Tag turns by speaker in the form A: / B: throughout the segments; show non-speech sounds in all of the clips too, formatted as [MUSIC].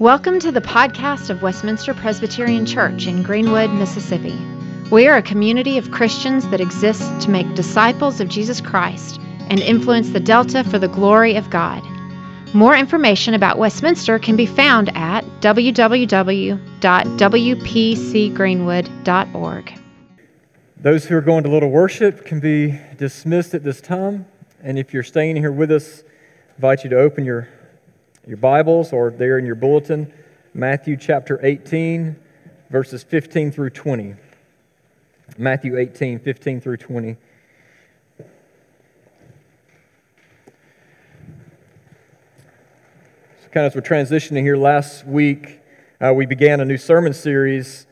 A: Welcome to the podcast of Westminster Presbyterian Church in Greenwood, Mississippi. We are a community of Christians that exists to make disciples of Jesus Christ and influence the Delta for the glory of God. More information about Westminster can be found at www.wpcgreenwood.org.
B: Those who are going to Little Worship can be dismissed at this time. And if you're staying here with us, I invite you to open your, your Bibles or there in your bulletin, Matthew chapter 18, verses 15 through 20. Matthew 18, 15 through 20. So, kind of as we're transitioning here, last week uh, we began a new sermon series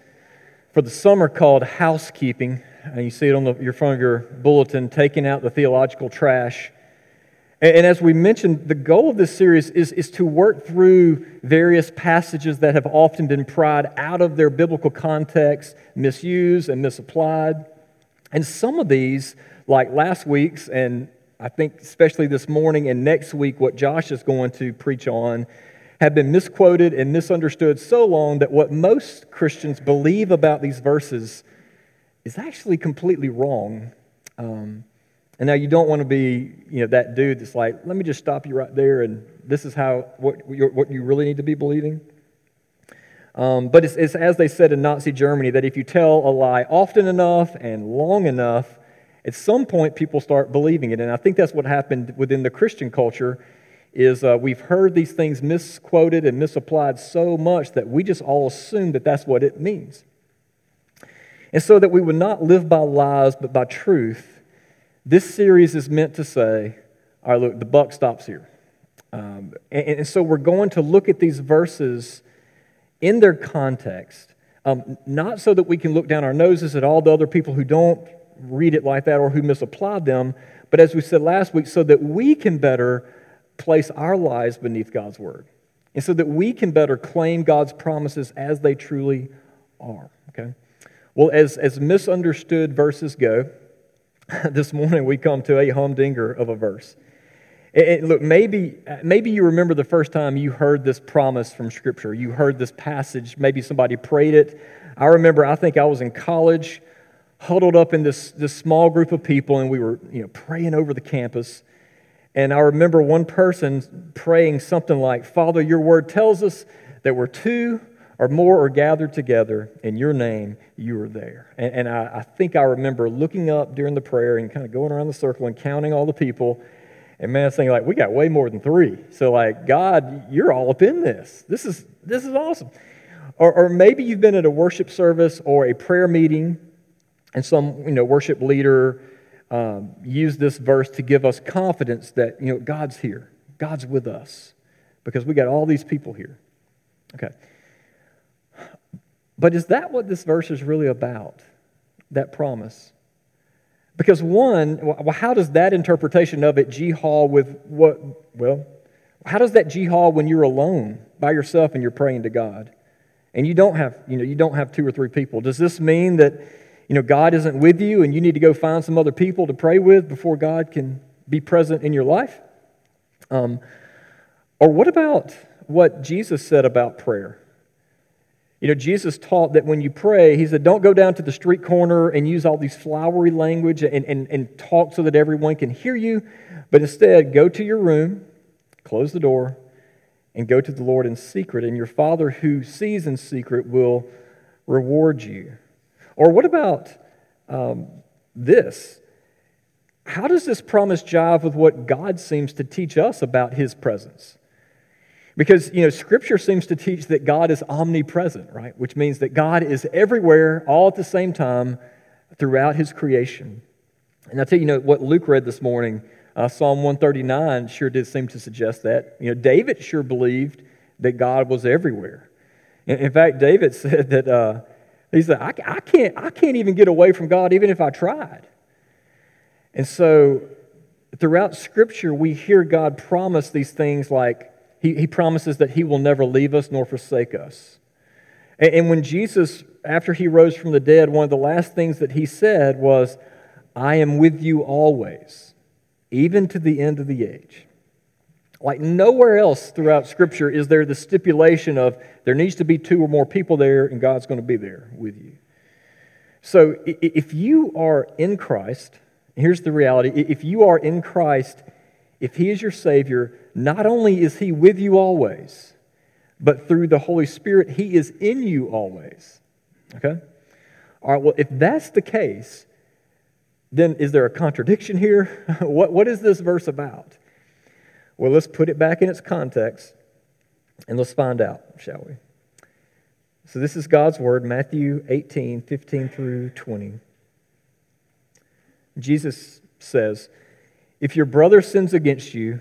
B: for the summer called Housekeeping. And you see it on the, your front of your bulletin, taking out the theological trash. And, as we mentioned, the goal of this series is, is to work through various passages that have often been pried out of their biblical context, misused and misapplied. And some of these, like last week's, and I think especially this morning and next week, what Josh is going to preach on, have been misquoted and misunderstood so long that what most Christians believe about these verses is actually completely wrong. Um, and now you don't want to be, you know, that dude that's like, let me just stop you right there, and this is how what what you really need to be believing. Um, but it's, it's as they said in Nazi Germany that if you tell a lie often enough and long enough, at some point people start believing it. And I think that's what happened within the Christian culture. Is uh, we've heard these things misquoted and misapplied so much that we just all assume that that's what it means. And so that we would not live by lies but by truth, this series is meant to say, all right, look, the buck stops here. Um, and, and, so we're going to look at these verses in their context, um, not so that we can look down our noses at all the other people who don't read it like that or who misapply them, but as we said last week, so that we can better place our lives beneath God's word. And so that we can better claim God's promises as they truly are. Okay? Well, as, as misunderstood verses go, [LAUGHS] this morning we come to a humdinger of a verse. Look, maybe, maybe you remember the first time you heard this promise from Scripture. You heard this passage. Maybe somebody prayed it. I remember, I think I was in college, huddled up in this, this small group of people, and we were you know, praying over the campus. And I remember one person praying something like, Father, your word tells us that we're two or more are gathered together in your name, you are there. And, and I, I, think I remember looking up during the prayer and kind of going around the circle and counting all the people. And man, I thinking, like, we got way more than three. So, like, God, you're all up in this. This is, this is awesome. Or, or maybe you've been at a worship service or a prayer meeting, and some you know, worship leader um, used this verse to give us confidence that you know, God's here, God's with us, because we got all these people here. Okay. But is that what this verse is really about? That promise? Because, one, well, how does that interpretation of it jihad with what, well, how does that jihad when you're alone by yourself and you're praying to God? And you don't have, you know, you don't have two or three people. Does this mean that, you know, God isn't with you and you need to go find some other people to pray with before God can be present in your life? Um, or what about what Jesus said about prayer? You know, Jesus taught that when you pray, he said, don't go down to the street corner and use all these flowery language and, and, and talk so that everyone can hear you, but instead go to your room, close the door, and go to the Lord in secret, and your Father who sees in secret will reward you. Or what about um, this? How does this promise jive with what God seems to teach us about his presence? Because, you know, Scripture seems to teach that God is omnipresent, right? Which means that God is everywhere all at the same time throughout His creation. And I tell you, you know, what Luke read this morning, uh, Psalm 139 sure did seem to suggest that. You know, David sure believed that God was everywhere. In, in fact, David [LAUGHS] said that, uh, he said, I, I, can't, I can't even get away from God even if I tried. And so, throughout Scripture, we hear God promise these things like, he, he promises that He will never leave us nor forsake us. And, and when Jesus, after He rose from the dead, one of the last things that He said was, I am with you always, even to the end of the age. Like nowhere else throughout Scripture is there the stipulation of there needs to be two or more people there and God's going to be there with you. So if you are in Christ, here's the reality if you are in Christ, if He is your Savior, not only is He with you always, but through the Holy Spirit, He is in you always. Okay? All right, well, if that's the case, then is there a contradiction here? [LAUGHS] what, what is this verse about? Well, let's put it back in its context and let's find out, shall we? So, this is God's word, Matthew 18, 15 through 20. Jesus says, If your brother sins against you,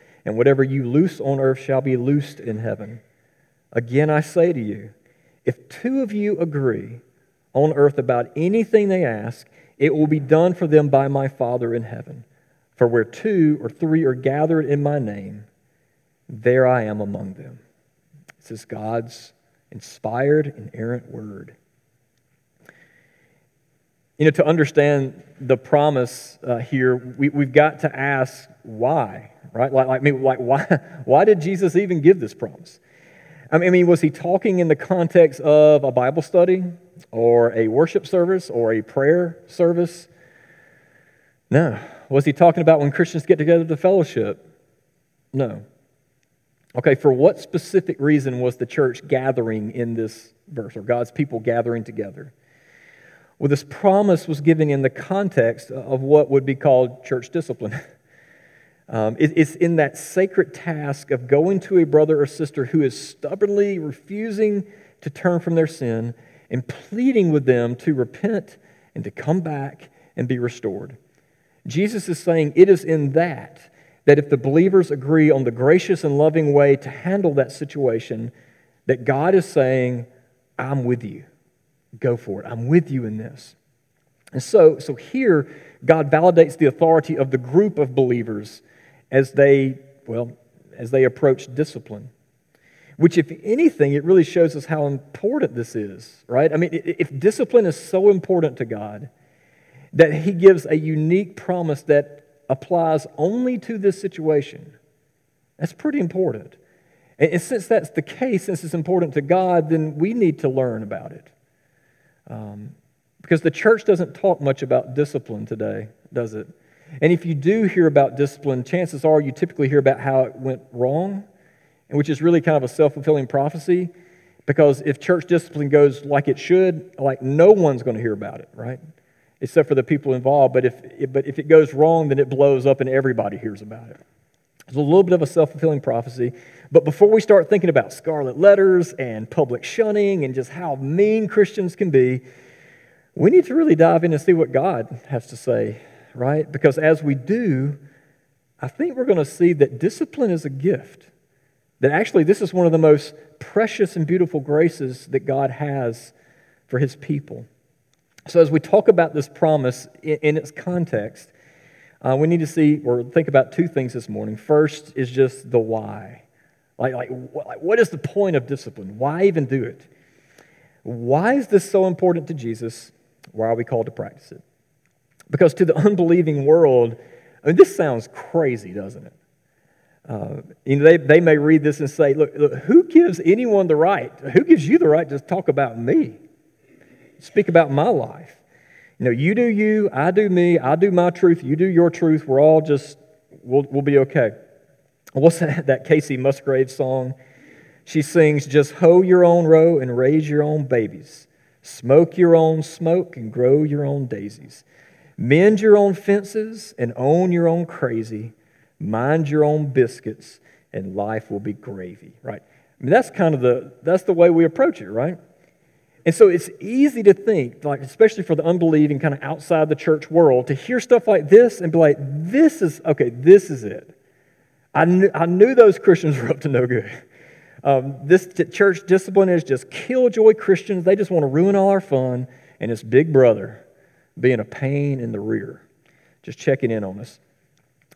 B: and whatever you loose on earth shall be loosed in heaven. Again, I say to you, if two of you agree on earth about anything they ask, it will be done for them by my Father in heaven. For where two or three are gathered in my name, there I am among them. This is God's inspired, inerrant word. You know, to understand the promise uh, here, we, we've got to ask why, right? Like, like, like why, [LAUGHS] why did Jesus even give this promise? I mean, was he talking in the context of a Bible study or a worship service or a prayer service? No. Was he talking about when Christians get together to fellowship? No. Okay, for what specific reason was the church gathering in this verse, or God's people gathering together? Well, this promise was given in the context of what would be called church discipline. [LAUGHS] Um, it, it's in that sacred task of going to a brother or sister who is stubbornly refusing to turn from their sin and pleading with them to repent and to come back and be restored. Jesus is saying it is in that that if the believers agree on the gracious and loving way to handle that situation, that God is saying, I'm with you. Go for it. I'm with you in this. And so, so here, God validates the authority of the group of believers as they, well, as they approach discipline. Which, if anything, it really shows us how important this is, right? I mean, if discipline is so important to God, that He gives a unique promise that applies only to this situation, that's pretty important. And since that's the case, since it's important to God, then we need to learn about it. Um, because the church doesn't talk much about discipline today, does it? And if you do hear about discipline, chances are you typically hear about how it went wrong, which is really kind of a self fulfilling prophecy. Because if church discipline goes like it should, like no one's going to hear about it, right? Except for the people involved. But if, but if it goes wrong, then it blows up and everybody hears about it. It's a little bit of a self fulfilling prophecy. But before we start thinking about scarlet letters and public shunning and just how mean Christians can be, we need to really dive in and see what God has to say right? Because as we do, I think we're going to see that discipline is a gift. That actually, this is one of the most precious and beautiful graces that God has for his people. So, as we talk about this promise in, its context, uh, we need to see or think about two things this morning. First is just the why. Like, like, like, what is the point of discipline? Why even do it? Why is this so important to Jesus? Why are we called to practice it? Because to the unbelieving world, I mean, this sounds crazy, doesn't it? Uh, you know, they, they may read this and say, look, look, who gives anyone the right? Who gives you the right to talk about me? Speak about my life. You know, you do you, I do me, I do my truth, you do your truth. We're all just, we'll, we'll be okay. What's that, that Kacey Musgrave song? She sings, just hoe your own row and raise your own babies. Smoke your own smoke and grow your own daisies. Mend your own fences and own your own crazy. Mind your own biscuits, and life will be gravy, right? I mean, that's kind of the, that's the way we approach it, right? And so it's easy to think, like, especially for the unbelieving, kind of outside the church world, to hear stuff like this and be like, this is, okay, this is it. I knew, I knew those Christians [LAUGHS] were up to no good. Um, this church discipline is just killjoy Christians. They just want to ruin all our fun, and it's Big Brother being a pain in the rear, just checking in on us.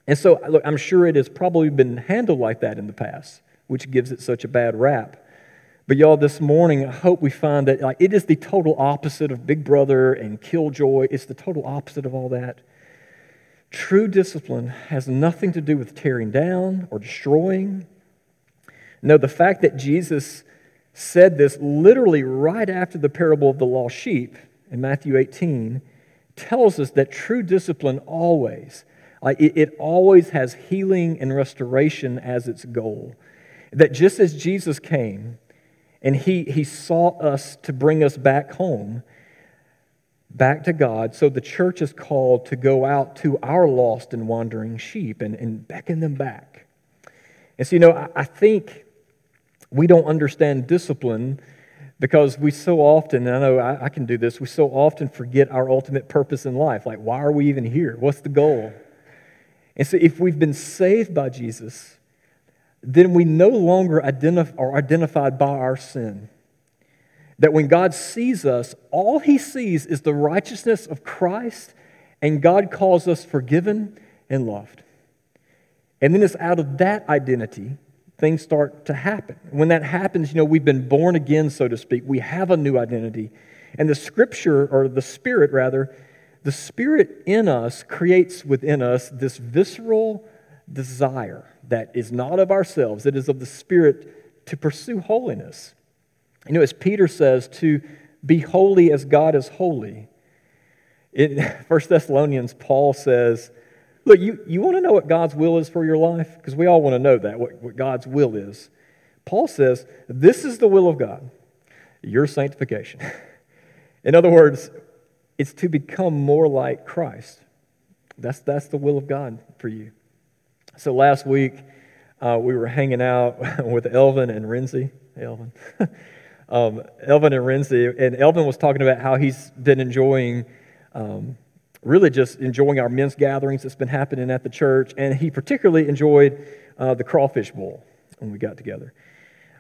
B: And so, look, I'm sure it has probably been handled like that in the past, which gives it such a bad rap. But y'all, this morning, I hope we find that like, it is the total opposite of Big Brother and Killjoy. It's the total opposite of all that. True discipline has nothing to do with tearing down or destroying. No, the fact that Jesus said this literally right after the parable of the lost sheep in Matthew 18 tells us that true discipline always, like it, it always has healing and restoration as its goal. That just as Jesus came and he, he sought us to bring us back home, back to God, so the church is called to go out to our lost and wandering sheep and, and beckon them back. And so, you know, I, I think we don't understand discipline because we so often, I know I, I, can do this, we so often forget our ultimate purpose in life. Like, why are we even here? What's the goal? And so, if we've been saved by Jesus, then we no longer identif- are identified by our sin. That when God sees us, all he sees is the righteousness of Christ, and God calls us forgiven and loved. And then it's out of that identity things start to happen. When that happens, you know, we've been born again, so to speak. We have a new identity. And the scripture, or the spirit rather, the spirit in us creates within us this visceral desire that is not of ourselves, it is of the spirit to pursue holiness. You know, as Peter says, to be holy as God is holy. In 1 [LAUGHS] Thessalonians, Paul says, Look, you, you want to know what God's will is for your life? Because we all want to know that, what, what God's will is. Paul says, This is the will of God, your sanctification. [LAUGHS] In other words, it's to become more like Christ. That's, that's the will of God for you. So last week, uh, we were hanging out [LAUGHS] with Elvin and Renzi. Elvin. [LAUGHS] um, Elvin and Renzi. And Elvin was talking about how he's been enjoying um, really just enjoying our men's gatherings that's been happening at the church. And he particularly enjoyed uh, the crawfish bowl when we got together.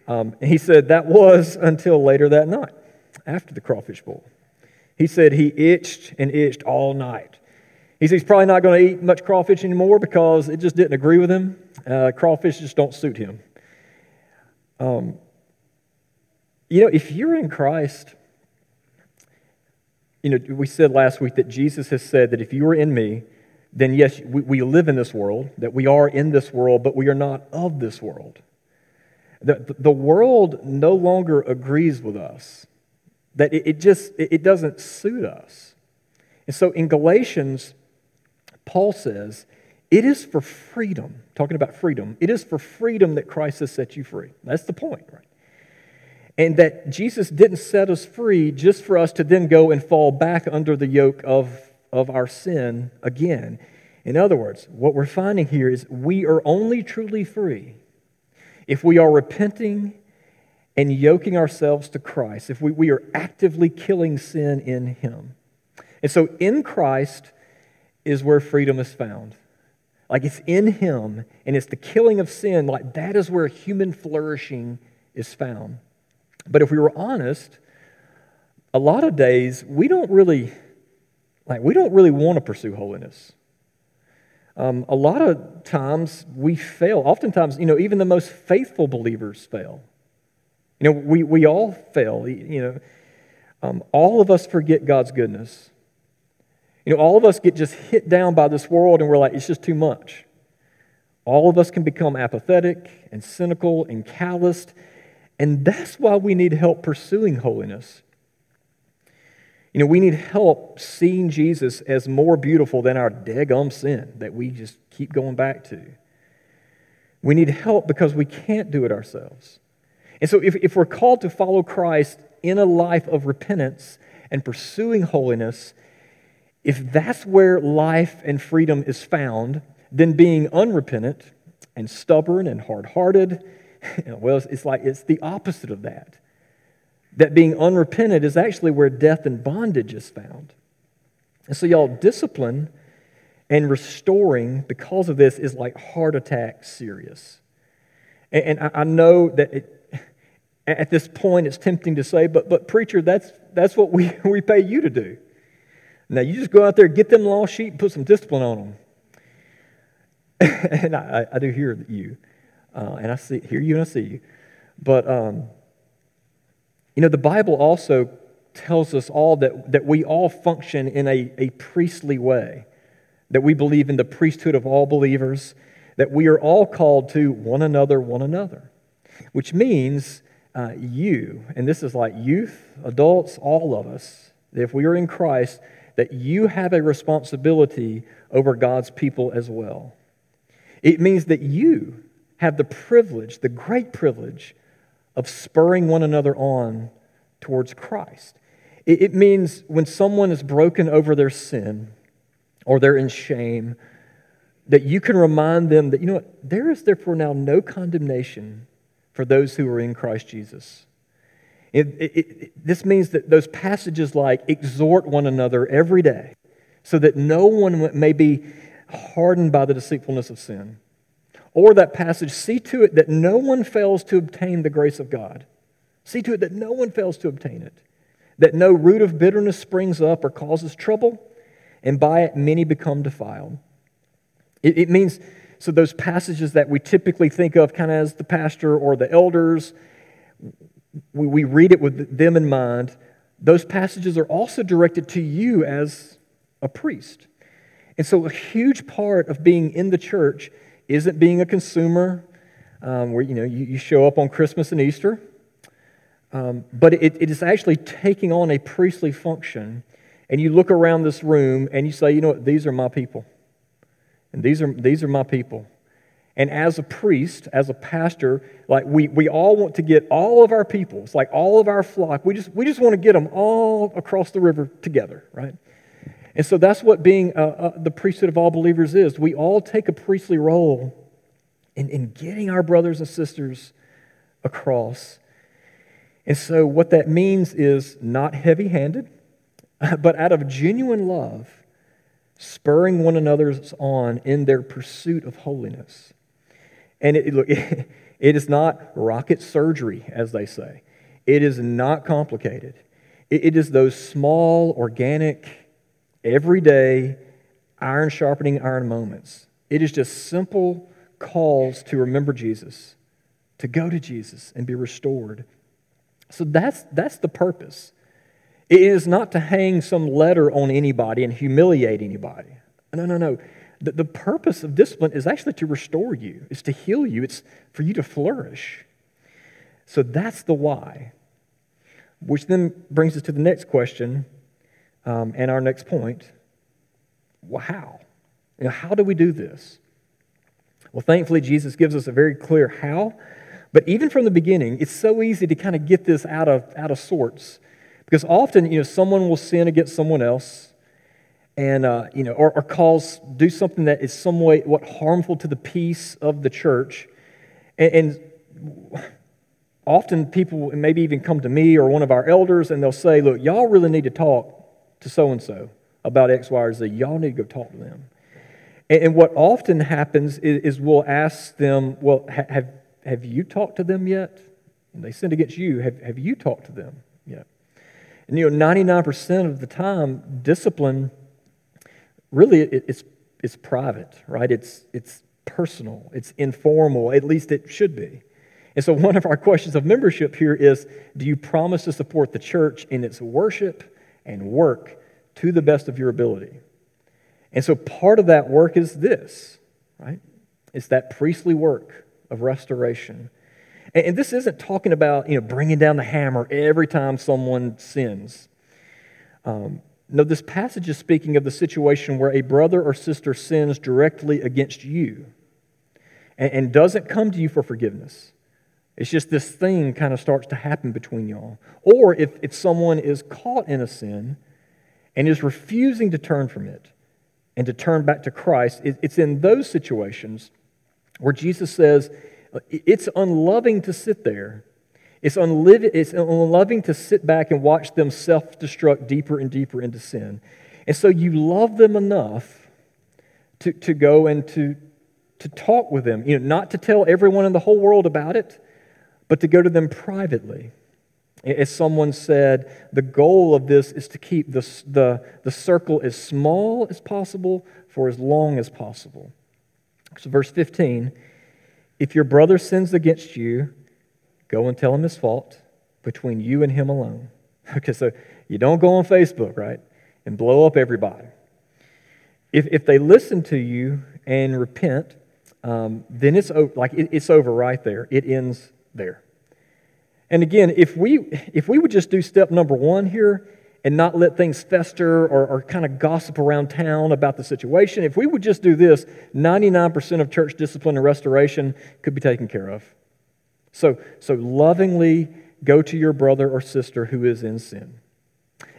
B: Um, and he said that was [LAUGHS] until later that night, after the crawfish bowl. He said he itched and itched all night. He said he's probably not going to eat much crawfish anymore because it just didn't agree with him. Uh, crawfish just don't suit him. Um, you know, if you're in Christ, you know, we said last week that Jesus has said that if you are in me, then yes, we, we live in this world, that we are in this world, but we are not of this world. The, the world no longer agrees with us, that it, it just it, it doesn't suit us. And so in Galatians, Paul says, it is for freedom, talking about freedom, it is for freedom that Christ has set you free. That's the point, right? And that Jesus didn't set us free just for us to then go and fall back under the yoke of, of our sin again. In other words, what we're finding here is we are only truly free if we are repenting and yoking ourselves to Christ, if we, we are actively killing sin in Him. And so in Christ is where freedom is found. Like it's in Him, and it's the killing of sin, like that is where human flourishing is found. But if we were honest, a lot of days we don't really like we don't really want to pursue holiness. Um, a lot of times we fail. Oftentimes, you know, even the most faithful believers fail. You know, we, we all fail. You know, um, all of us forget God's goodness. You know, all of us get just hit down by this world and we're like, it's just too much. All of us can become apathetic and cynical and calloused and that's why we need help pursuing holiness. You know, we need help seeing Jesus as more beautiful than our degum sin that we just keep going back to. We need help because we can't do it ourselves. And so, if, if we're called to follow Christ in a life of repentance and pursuing holiness, if that's where life and freedom is found, then being unrepentant and stubborn and hard hearted [LAUGHS] well, it's like it's the opposite of that. That being unrepentant is actually where death and bondage is found. And so, y'all, discipline And restoring, because of this, is like heart attack serious. And, I, know that it, at this point it's tempting to say, but, but preacher, that's, that's what we, [LAUGHS] we pay you to do. Now you just go out there, get them lost sheep, put some discipline on them. [LAUGHS] and I, I, do hear you, uh, and I see, hear you and I see you. But, um, you know, the Bible also tells us all that, that we all function in a, a priestly way, that we believe in the priesthood of all believers, that we are all called to one another, one another, which means uh, you, and this is like youth, adults, all of us, if we are in Christ, that you have a responsibility over God's people as well. It means that you have the privilege, the great privilege, of spurring one another on towards Christ. It, means when someone is broken over their sin or they're in shame, that you can remind them that, you know what, there is therefore now no condemnation for those who are in Christ Jesus. It, it, it, this means that those passages like exhort one another every day so that no one may be hardened by the deceitfulness of sin. Or that passage, see to it that no one fails to obtain the grace of God. See to it that no one fails to obtain it, that no root of bitterness springs up or causes trouble, and by it many become defiled. It, it means, so those passages that we typically think of kind of as the pastor or the elders, we, we read it with them in mind. Those passages are also directed to you as a priest. And so, a huge part of being in the church isn't being a consumer, um, where you know you, you show up on Christmas and Easter um, but it, it is actually taking on a priestly function. And you look around this room and you say, you know what, these are my people. And these are, these are my people. And as a priest, as a pastor, like we, we all want to get all of our people, it's like all of our flock, we just, we just want to get them all across the river together, right? And so that's what being uh, uh, the priesthood of all believers is. We all take a priestly role in, in getting our brothers and sisters across. And so, what that means is not heavy handed, [LAUGHS] but out of genuine love, spurring one another on in their pursuit of holiness. And it, look, [LAUGHS] it is not rocket surgery, as they say, it is not complicated. It is those small, organic, everyday, iron sharpening iron moments. It is just simple calls to remember Jesus, to go to Jesus and be restored. So that's, that's the purpose. It is not to hang some letter on anybody and humiliate anybody. No, no, no. The, the purpose of discipline is actually to restore you, it's to heal you, it's for you to flourish. So that's the why. Which then brings us to the next question um, and our next point. Well, how? You know, how do we do this? Well, thankfully, Jesus gives us a very clear how, but even from the beginning, it's so easy to kind of get this out of, out of sorts. Because often, you know, someone will sin against someone else and, uh, you know, or, or cause, do something that is some way, what, harmful to the peace of the church. And, and often people maybe even come to me or one of our elders and they'll say, look, y'all really need to talk to so-and-so about X, Y, or Z. Y'all need to go talk to them. And, and what often happens is, is we'll ask them, well, ha- have have you talked to them yet? And they sinned against you. Have, have you talked to them yet? And you know, 99% of the time, discipline really it, it's, it's private, right? It's, it's personal, it's informal, at least it should be. And so, one of our questions of membership here is Do you promise to support the church in its worship and work to the best of your ability? And so, part of that work is this, right? It's that priestly work of restoration. And this isn't talking about you know, bringing down the hammer every time someone sins. Um, no, this passage is speaking of the situation where a brother or sister sins directly against you and, and doesn't come to you for forgiveness. It's just this thing kind of starts to happen between y'all. Or if, if someone is caught in a sin and is refusing to turn from it and to turn back to Christ, it, it's in those situations where Jesus says, It's unloving to sit there. It's, unliving, it's unloving to sit back and watch them self destruct deeper and deeper into sin. And so you love them enough to, to go and to, to talk with them. You know, not to tell everyone in the whole world about it, but to go to them privately. As someone said, the goal of this is to keep the, the, the circle as small as possible for as long as possible. So, verse 15 if your brother sins against you, go and tell him his fault between you and him alone. [LAUGHS] Okay, so you don't go on Facebook, right, and blow up everybody. If, if they listen to you and repent, um, then it's like it, it's over right there. It ends there. And again, if we if we would just do step number one here and not let things fester or, or kind of gossip around town about the situation, if we would just do this, 99% of church discipline and restoration could be taken care of. So, so lovingly go to your brother or sister who is in sin.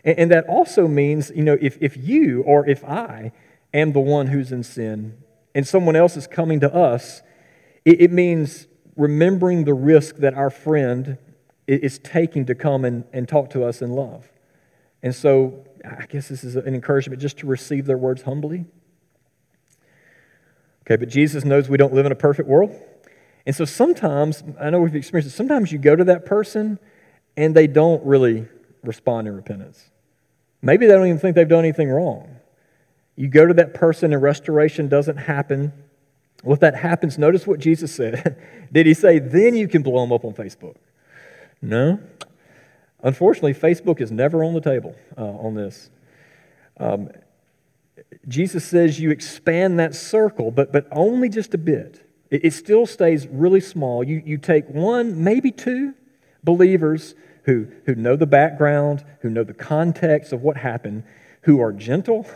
B: And, and that also means, you know, if, if you or if I am the one who's in sin and someone else is coming to us, it, it means remembering the risk that our friend is taking to come and, and talk to us in love. And so I guess this is an encouragement just to receive their words humbly. Okay, but Jesus knows we don't live in a perfect world. And so sometimes, I know we've experienced it, sometimes you go to that person and they don't really respond in repentance. Maybe they don't even think they've done anything wrong. You go to that person and restoration doesn't happen. Well, if that happens, notice what Jesus said. [LAUGHS] Did he say, then you can blow them up on Facebook? No. Unfortunately, Facebook is never on the table uh, on this. Um, Jesus says you expand that circle, but, but only just a bit. It, it still stays really small. You, you take one, maybe two believers who, who know the background, who know the context of what happened, who are gentle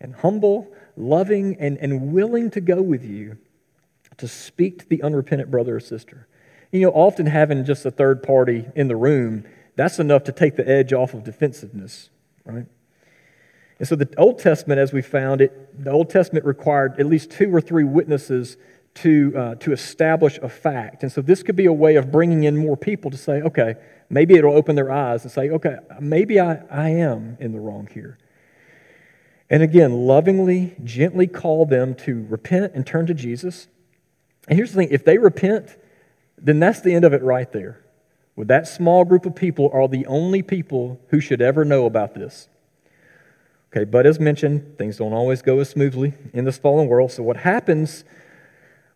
B: and humble, loving, and, and willing to go with you to speak to the unrepentant brother or sister. You know, often having just a third party in the room, that's enough to take the edge off of defensiveness, right? And so the Old Testament, as we found it, the Old Testament required at least two or three witnesses to, uh, to establish a fact. And so this could be a way of bringing in more people to say, okay, maybe it'll open their eyes and say, okay, maybe I, I am in the wrong here. And again, lovingly, gently call them to repent and turn to Jesus. And here's the thing if they repent, then that's the end of it right there. With that small group of people are the only people who should ever know about this. Okay, but as mentioned, things don't always go as smoothly in this fallen world. So what happens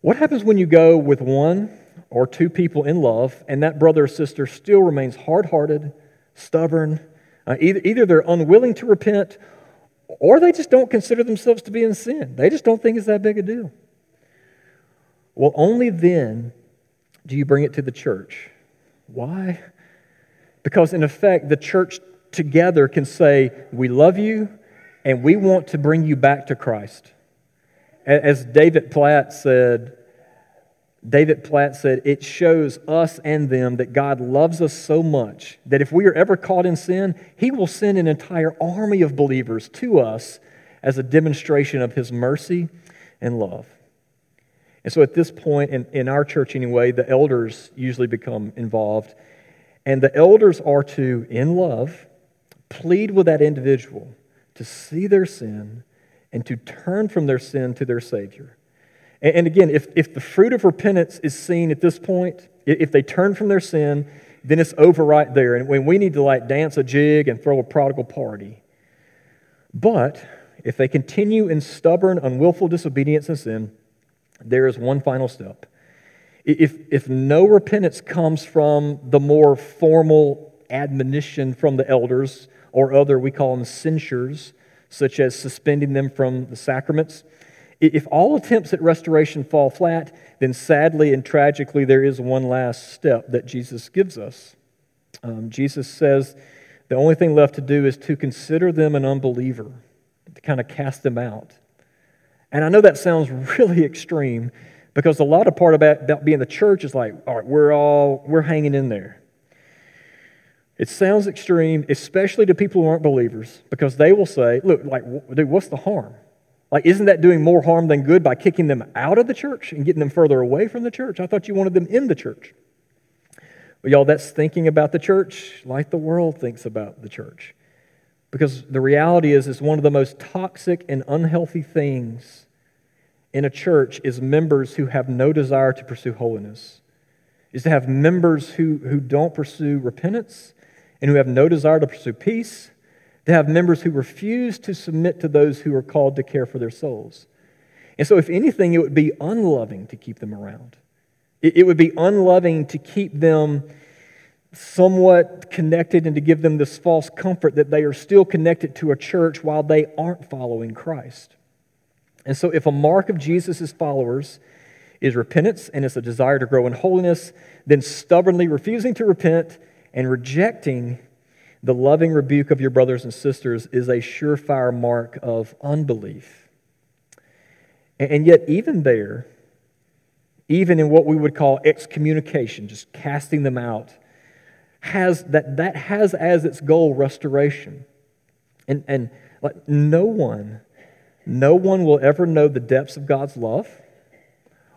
B: what happens when you go with one or two people in love and that brother or sister still remains hard-hearted, stubborn, uh, either, either they're unwilling to repent or they just don't consider themselves to be in sin. They just don't think it's that big a deal. Well, only then do you bring it to the church? Why? Because, in effect, the church together can say, We love you and we want to bring you back to Christ. As David Platt said, David Platt said, It shows us and them that God loves us so much that if we are ever caught in sin, He will send an entire army of believers to us as a demonstration of His mercy and love. And so at this point, in, in our church anyway, the elders usually become involved. And the elders are to, in love, plead with that individual to see their sin and to turn from their sin to their Savior. And, and again, if, if the fruit of repentance is seen at this point, if they turn from their sin, then it's over right there. And when we need to like dance a jig and throw a prodigal party. But if they continue in stubborn, unwillful disobedience and sin, there is one final step. If, if no repentance comes from the more formal admonition from the elders or other, we call them censures, such as suspending them from the sacraments, if all attempts at restoration fall flat, then sadly and tragically, there is one last step that Jesus gives us. Um, Jesus says the only thing left to do is to consider them an unbeliever, to kind of cast them out. And I know that sounds really extreme because a lot of part about, about being the church is like, all right, we're all, we're hanging in there. It sounds extreme, especially to people who aren't believers, because they will say, look, like, dude, what's the harm? Like, isn't that doing more harm than good by kicking them out of the church and getting them further away from the church? I thought you wanted them in the church. Well, y'all, that's thinking about the church like the world thinks about the church. Because the reality is, it's one of the most toxic and unhealthy things in a church is members who have no desire to pursue holiness, is to have members who, who don't pursue repentance and who have no desire to pursue peace, to have members who refuse to submit to those who are called to care for their souls. And so, if anything, it would be unloving to keep them around. It, would be unloving to keep them somewhat connected and to give them this false comfort that they are still connected to a church while they aren't following Christ. And so, if a mark of Jesus' followers is repentance and it's a desire to grow in holiness, then stubbornly refusing to repent and rejecting the loving rebuke of your brothers and sisters is a surefire mark of unbelief. And yet, even there, even in what we would call excommunication, just casting them out, has that, that has as its goal restoration. And, and like no one no one will ever know the depths of God's love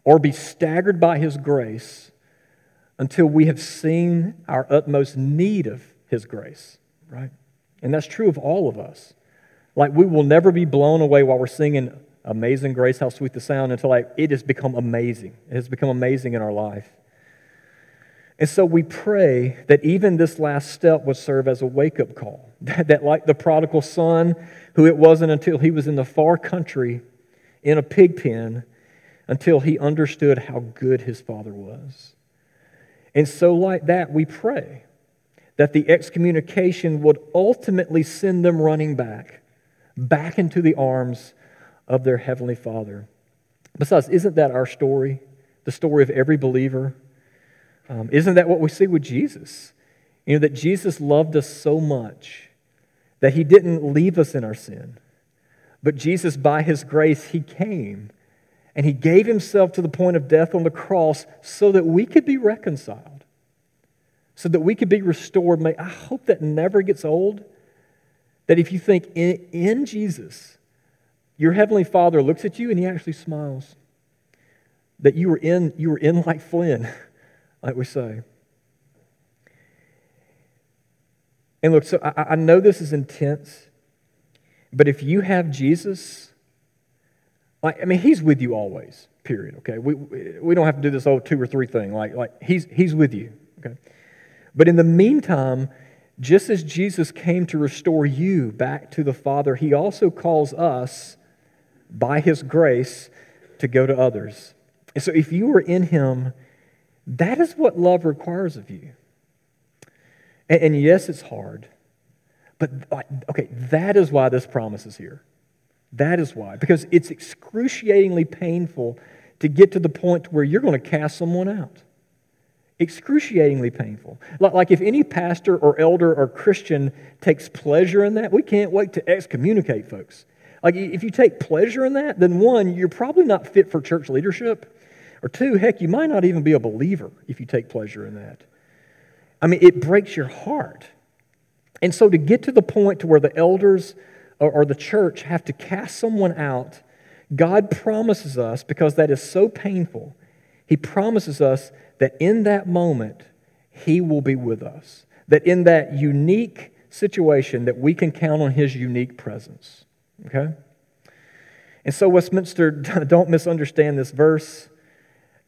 B: or be staggered by His grace until we have seen our utmost need of His grace, right? And that's true of all of us. Like, we will never be blown away while we're singing Amazing Grace, How Sweet the Sound, until like, it has become amazing. It has become amazing in our life. And so we pray that even this last step would serve as a wake up call. [LAUGHS] That, that, like the prodigal son, who it wasn't until he was in the far country in a pig pen until he understood how good his father was. And so, like that, we pray that the excommunication would ultimately send them running back, back into the arms of their heavenly father. Besides, isn't that our story? The story of every believer? Um, isn't that what we see with Jesus? You know, that Jesus loved us so much that he didn't leave us in our sin. But Jesus, by his grace, he came and he gave himself to the point of death on the cross so that we could be reconciled, so that we could be restored. May, I hope that never gets old. That if you think in, in Jesus, your heavenly Father looks at you and he actually smiles. That you were in, you were in like Flynn. [LAUGHS] like we say. And look, so I, I know this is intense, but if you have Jesus, like, I mean, he's with you always, period, okay? We, we don't have to do this old two or three thing. Like, like he's, he's with you, okay? But in the meantime, just as Jesus came to restore you back to the Father, he also calls us, by his grace, to go to others. And so if you are in him, that is what love requires of you. And, and yes, it's hard. But, uh, okay, that is why this promise is here. That is why. Because it's excruciatingly painful to get to the point where you're going to cast someone out. Excruciatingly painful. Like if any pastor or elder or Christian takes pleasure in that, we can't wait to excommunicate folks. Like if you take pleasure in that, then one, you're probably not fit for church leadership. Or two, heck, you might not even be a believer if you take pleasure in that. I mean, it breaks your heart. And so to get to the point to where the elders or, the church have to cast someone out, God promises us, because that is so painful, He promises us that in that moment, He will be with us. That in that unique situation, that we can count on His unique presence. Okay? And so, Westminster, [LAUGHS] don't misunderstand this verse.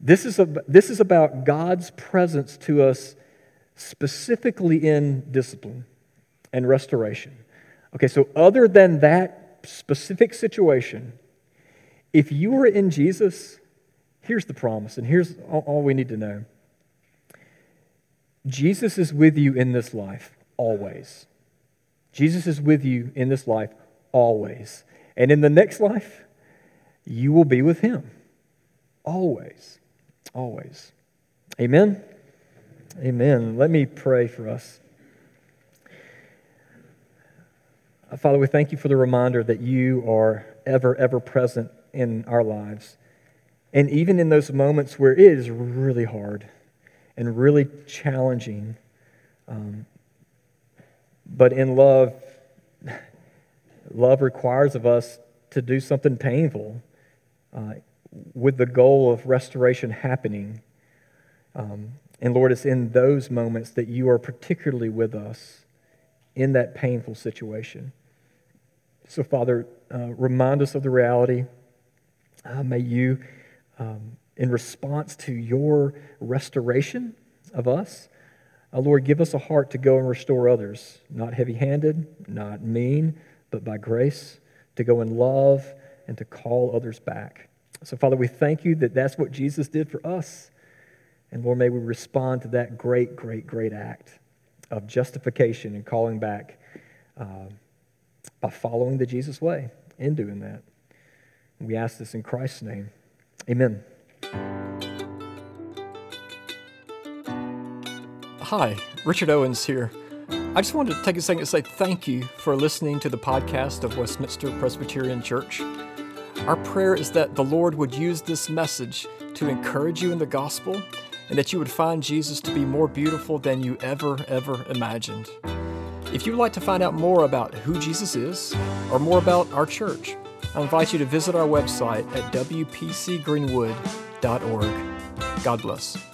B: This is, a, this is about God's presence to us specifically in discipline and restoration. Okay, so other than that specific situation, if you are in Jesus, here's the promise, and here's all, we need to know Jesus is with you in this life always. Jesus is with you in this life always. And in the next life, you will be with him always always. Amen? Amen. Let me pray for us. Father, we thank you for the reminder that you are ever, ever present in our lives. And even in those moments where it is really hard and really challenging, um, but in love, love requires of us to do something painful. Uh, with the goal of restoration happening. Um, and Lord, it's in those moments that you are particularly with us in that painful situation. So, Father, uh, remind us of the reality Uh, may you, um, in response to your restoration of us, uh, Lord, give us a heart to go and restore others, not heavy handed, not mean, but by grace, to go in love and to call others back. So, Father, we thank you that that's what Jesus did for us. And Lord, may we respond to that great, great, great act of justification and calling back uh, by following the Jesus way in doing that. We ask this in Christ's name. Amen.
C: Hi, Richard Owens here. I just wanted to take a second to say thank you for listening to the podcast of Westminster Presbyterian Church. Our prayer is that the Lord would use this message to encourage you in the gospel and that you would find Jesus to be more beautiful than you ever, ever imagined. If you'd like to find out more about who Jesus is or more about our church, I invite you to visit our website at wpcgreenwood.org. God bless.